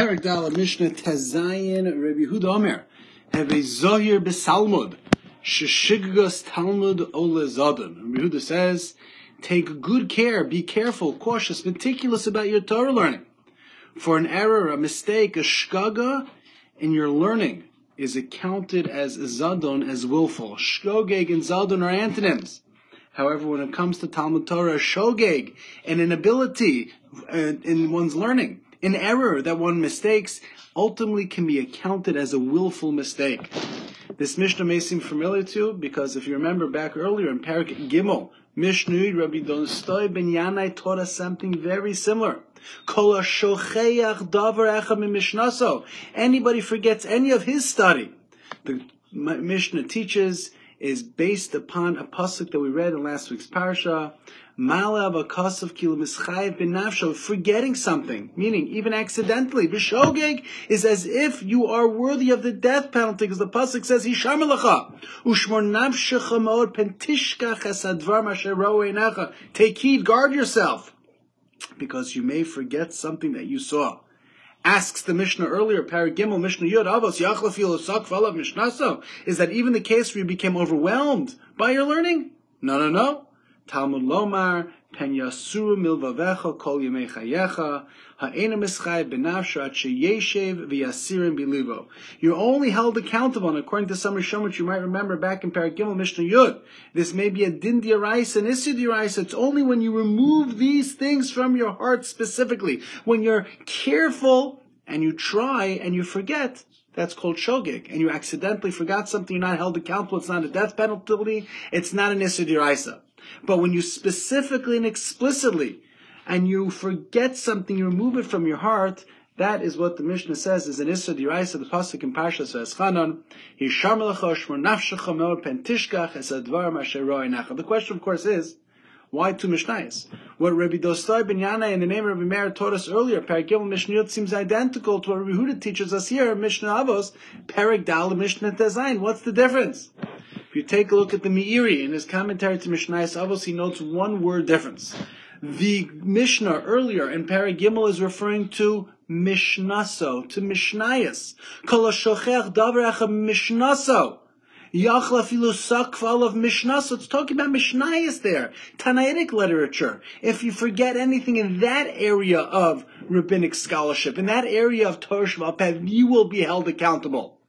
Dala Mishnah Tezayin Rabbi Yehuda Omer. Have a Zohir Besalmud. Shishiggas Talmud Ole Zadon. Rabbi Yehuda says, take good care, be careful, cautious, meticulous about your Torah learning. For an error, a mistake, a shkaga in your learning is accounted as zadon, as willful. Shkogeg and zadon are antonyms. However, when it comes to Talmud Torah, shogeg, an inability uh, in one's learning, an error that one mistakes, ultimately can be accounted as a willful mistake. This Mishnah may seem familiar to you because if you remember back earlier in Parak Gimel, Mishnah Rabbi Donstoy Ben Yanai taught us something very similar. Anybody forgets any of his study. The Mishnah teaches is based upon a pasuk that we read in last week's parsha. Forgetting something, meaning even accidentally. B'shogeg is as if you are worthy of the death penalty, because the pasuk says, "Hisham ushmor nafshecha mod pentishkach esadvar masher Take heed, guard yourself, because you may forget something that you saw asks the Mishnah earlier, Paragimel, Mishnah Yud, Avos, Yachlafil, Sak, Falav, Mishnaso, is that even the case where you became overwhelmed by your learning? No, no, no. Talmud Lomar, Pen Yasuru Milvavecha, Kol Yemei Chayecha, Ha'ena Mischai Benafsha, At Sheyeshev, V'yasirim Bilivo. You're only held accountable, and according to some Rishon, you might remember back in Paragimel, Mishnah Yud, this may be a Din Diraisa and Issud Diraisa. It's only when you remove these things from your heart specifically, when you're careful and you try and you forget, that's called shogig. And you accidentally forgot something, you're not held accountable, it's not a death penalty, it's not an Diraisa. But when you specifically and explicitly and you forget something, you remove it from your heart, that is what the Mishnah says is an Issa Diraisa, the Pasuk in Parsha says, Chanon, Hisham Lechosh, Nafshecha Meod, Pentishkach, Esadvar, Masheroi Nacha. The question, of course, is, why two Mishnayos? What Rabbi Dostoi ben Yana in the name of Rabbi Meir taught us earlier, Paragimel Mishnayot seems identical to what Rabbi Huda teaches us here, Mishnah Avos, Parag Dal, Mishnah Tezayin. What's the difference? If you take a look at the Meiri in his commentary to Mishnayos Avos, he notes one word difference. The Mishnah earlier in Paragimel is referring to Mishnaso, to Mishnayos. Kol ha-shochech davar Mishnaso. Yachla filu sakval of Mishnah. it's talking about Mishnayos there. Tanaitic literature. If you forget anything in that area of rabbinic scholarship, in that area of Torah Shvalpev, you will be held accountable.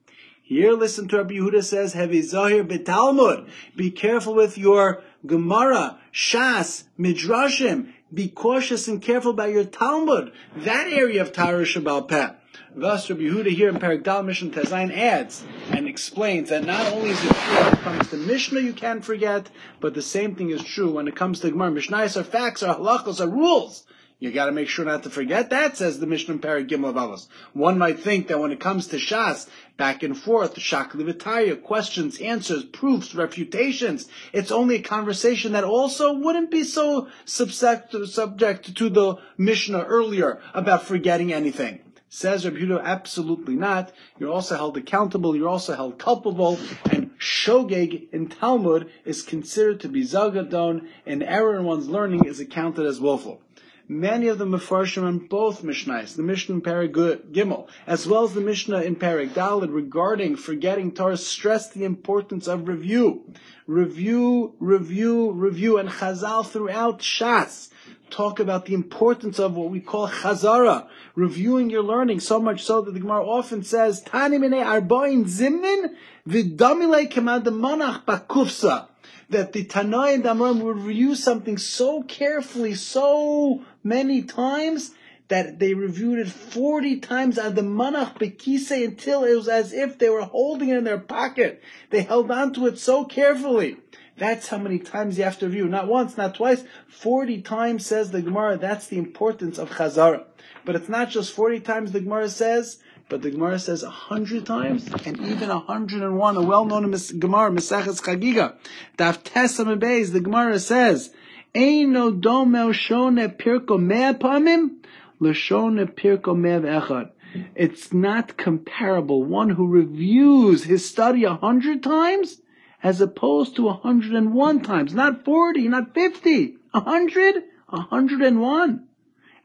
Here, listen to Rabbi Yehuda says, Hevi Zahir betalmud. Be careful with your Gemara, Shas, Midrashim. Be cautious and careful about your Talmud. That area of Torah Shabbal Peh. Thus, Rabbi Yehuda here in Parak Mishnah Tezayin adds and explains that not only is it true when it comes to Mishnah you can't forget, but the same thing is true when it comes to Gemara. Mishnayos are facts, are halachos, are rules. You got to make sure not to forget that, says the Mishnah Parak Gimel Avos. One might think that when it comes to Shas, back and forth, Shakli Vitaya, questions, answers, proofs, refutations, it's only a conversation that also wouldn't be so subject, to the Mishnah earlier about forgetting anything. Says Rabbi absolutely not. You're also held accountable. You're also held culpable. And shogeg in Talmud is considered to be zagadon. An error in one's learning is accounted as willful many of the Mefarshim on both Mishnahs, the Mishnah in Parag Gimel, as well as the Mishnah in Parag Dalid regarding forgetting Torah, stress the importance of review. Review, review, review, and Chazal throughout Shas talk about the importance of what we call chazara, reviewing your learning, so much so that the Gemara often says, Tani mine arbain zimnin, v'damile kemad manach bakufsa that the Tanai and Amram would review something so carefully, so many times, that they reviewed it 40 times on the Manach Bekise until it was as if they were holding it in their pocket. They held on to it so carefully. That's how many times you have to review. Not once, not twice. 40 times says the Gemara. That's the importance of Chazara. But it's not just 40 times the Gemara says. But the Gemara says a hundred times, and even a hundred and one, a well-known Gemara, Maseches Chagiga. Daf Tesam Beis, the Gemara says, Eino domel shone pirko mea pamim, l'shone pirko mea echad. It's not comparable. One who reviews his study a hundred times, as opposed to a hundred and one times. Not forty, not fifty. A hundred, a hundred and one.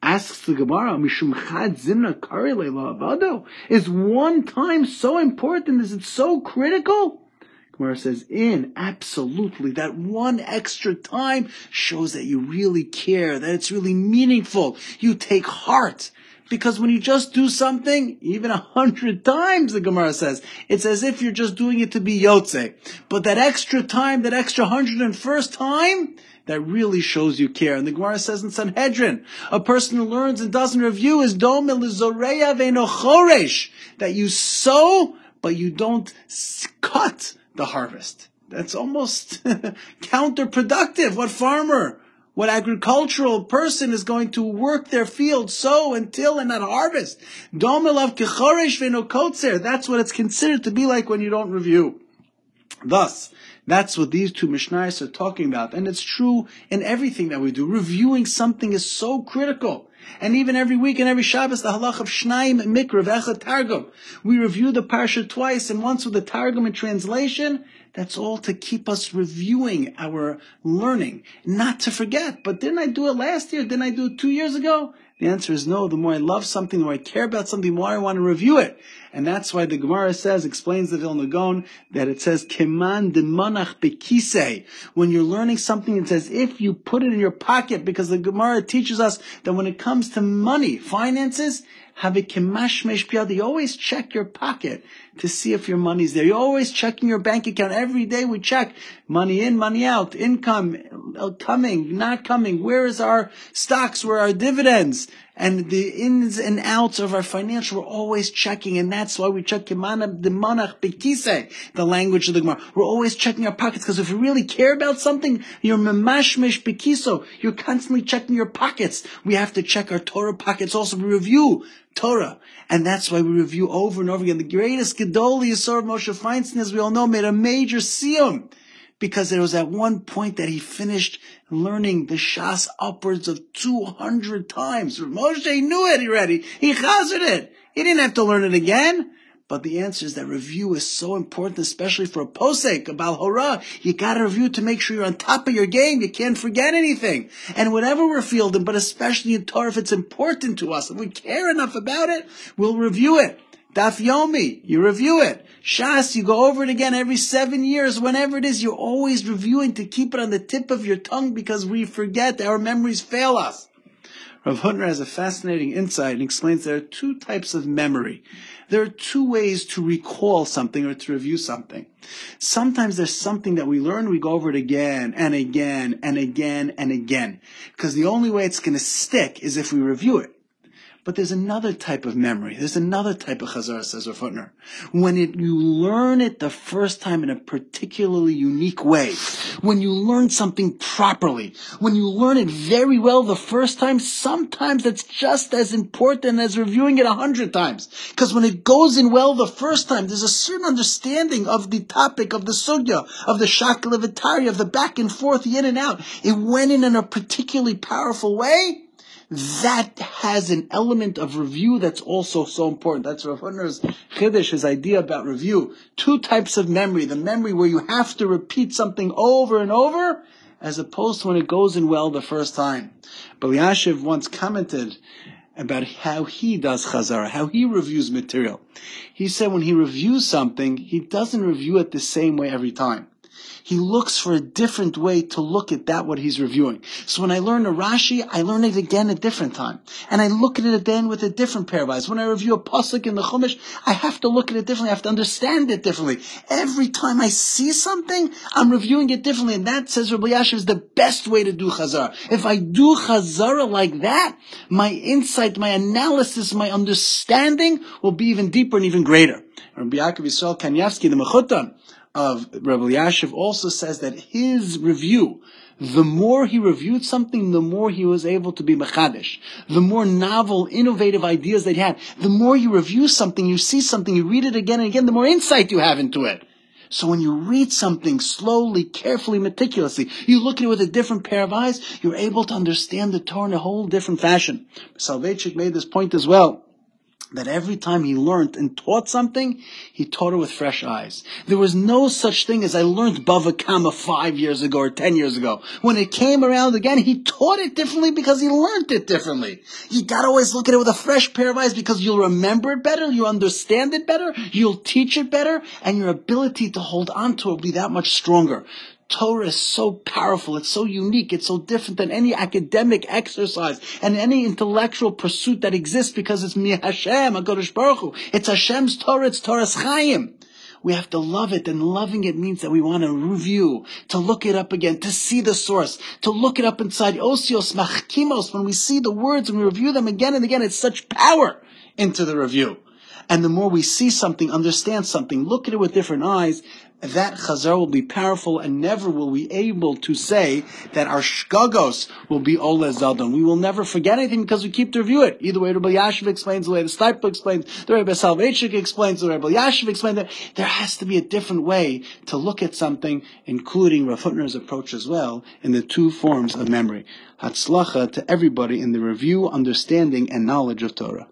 Asks the Gemara, Mishum Chad Zimna Kari Avado? Is one time so important? Is it so critical? Gemara says, in, absolutely. That one extra time shows that you really care, that it's really meaningful. You take heart. Because when you just do something, even a hundred times, the Gemara says, it's as if you're just doing it to be Yotze. But that extra time, that extra hundred and first time, that really shows you care. And the Gemara says in Sanhedrin, a person who learns and doesn't review is dom that you sow, but you don't cut the harvest. That's almost counterproductive. What farmer, what agricultural person is going to work their field, sow until and not harvest? Choresh Venokotser. That's what it's considered to be like when you don't review. Thus, that's what these two Mishnayos are talking about. And it's true in everything that we do. Reviewing something is so critical. And even every week and every Shabbos, the halach of Shnaim Mikra V'echad Targum. We review the parsha twice, and once with the Targum and translation. That's all to keep us reviewing our learning, not to forget. But didn't I do it last year? Didn't I do it two years ago? The answer is no. The more I love something, the more I care about something, the more I want to review it. And that's why the Gemara says, explains the Vilna Gaon, that it says, Keman de manach bekise. When you're learning something, it says, if you put it in your pocket, because the Gemara teaches us that when it comes to money, finances, have a kemashmesh biyad. You always check your pocket to see if your money's there. You're always checking your bank account. Every day we check money in, money out, income, uh, coming, not coming. Where is our stocks? Where are our dividends? And the ins and outs of our financial, we're always checking, and that's why we check the Manach Bekise, the language of the Gemara. We're always checking our pockets, because if you really care about something, you're Memashmish Bekiso, you're constantly checking your pockets. We have to check our Torah pockets also. We review Torah. And that's why we review over and over again. The greatest Gedol Yisor Moshe Feinstein, as we all know, made a major siyum because there was at one point that he finished learning the Shas upwards of 200 times. Moshe knew it already. He chazered it. He didn't have to learn it again. But the answer is that review is so important, especially for a posek, a balhora. You gotta review to make sure you're on top of your game. You can't forget anything. And whatever we're fielding, but especially in Torah, if it's important to us, and we care enough about it, we'll review it. Daf Yomi, you review it. Shas, you go over it again every seven years, whenever it is, you're always reviewing to keep it on the tip of your tongue because we forget, our memories fail us. Rav Hutner has a fascinating insight and explains there are two types of memory. There are two ways to recall something or to review something. Sometimes there's something that we learn, we go over it again and again and again and again. Because the only way it's going to stick is if we review it. But there's another type of memory. There's another type of chazar, says Rav. When it, you learn it the first time in a particularly unique way, when you learn something properly, when you learn it very well the first time, sometimes that's just as important as reviewing it a hundred times. Because when it goes in well the first time, there's a certain understanding of the topic, of the sugya, of the shakalavatari, of the back and forth, the in and out. It went in in a particularly powerful way that has an element of review that's also so important. That's Rav Hutner's Chiddush, his idea about review. Two types of memory. The memory where you have to repeat something over and over, as opposed to when it goes in well the first time. Belyashiv once commented about how he does chazara, how he reviews material. He said when he reviews something, he doesn't review it the same way every time he looks for a different way to look at that what he's reviewing. So when I learn a Rashi, I learn it again a different time. And I look at it again with a different pair of eyes. When I review a pasuk in the Chumash, I have to look at it differently. I have to understand it differently. Every time I see something, I'm reviewing it differently. And that, says Rabbi Elyashiv, is the best way to do Chazar. If I do Chazara like that, my insight, my analysis, my understanding will be even deeper and even greater. Rabbi Yaakov Yisrael Kanievsky, the Mechutan, of Rabbi Elyashiv also says that his review, the more he reviewed something, the more he was able to be machadish. The more novel, innovative ideas that he had. The more you review something, you see something, you read it again and again, the more insight you have into it. So when you read something slowly, carefully, meticulously, you look at it with a different pair of eyes, you're able to understand the Torah in a whole different fashion. Soloveitchik made this point as well that every time he learned and taught something, he taught it with fresh eyes. There was no such thing as I learned Bava Kama five years ago or ten years ago. When it came around again, he taught it differently because he learned it differently. You gotta always look at it with a fresh pair of eyes because you'll remember it better, you'll understand it better, you'll teach it better, and your ability to hold on to it will be that much stronger. Torah is so powerful, it's so unique, it's so different than any academic exercise and any intellectual pursuit that exists because it's Mi Hashem, HaKadosh Baruch Hu. It's Hashem's Torah, it's Torah's Chaim. We have to love it, and loving it means that we want to review, to look it up again, to see the source, to look it up inside Osios, Machkimos. When we see the words and we review them again and again, it's such power into the review. And the more we see something, understand something, look at it with different eyes, that chazar will be powerful and never will we able to say that our shkagos will be Ola Zaldon. We will never forget anything because we keep to review it. Either way Rabbi Elyashiv explains, the way the Steipler explains, the Rabbi Soloveitchik explains, the Rabbi Elyashiv explains that There has to be a different way to look at something, including Rav Hutner's approach as well, in the two forms of memory. Hatzlacha to everybody in the review, understanding, and knowledge of Torah.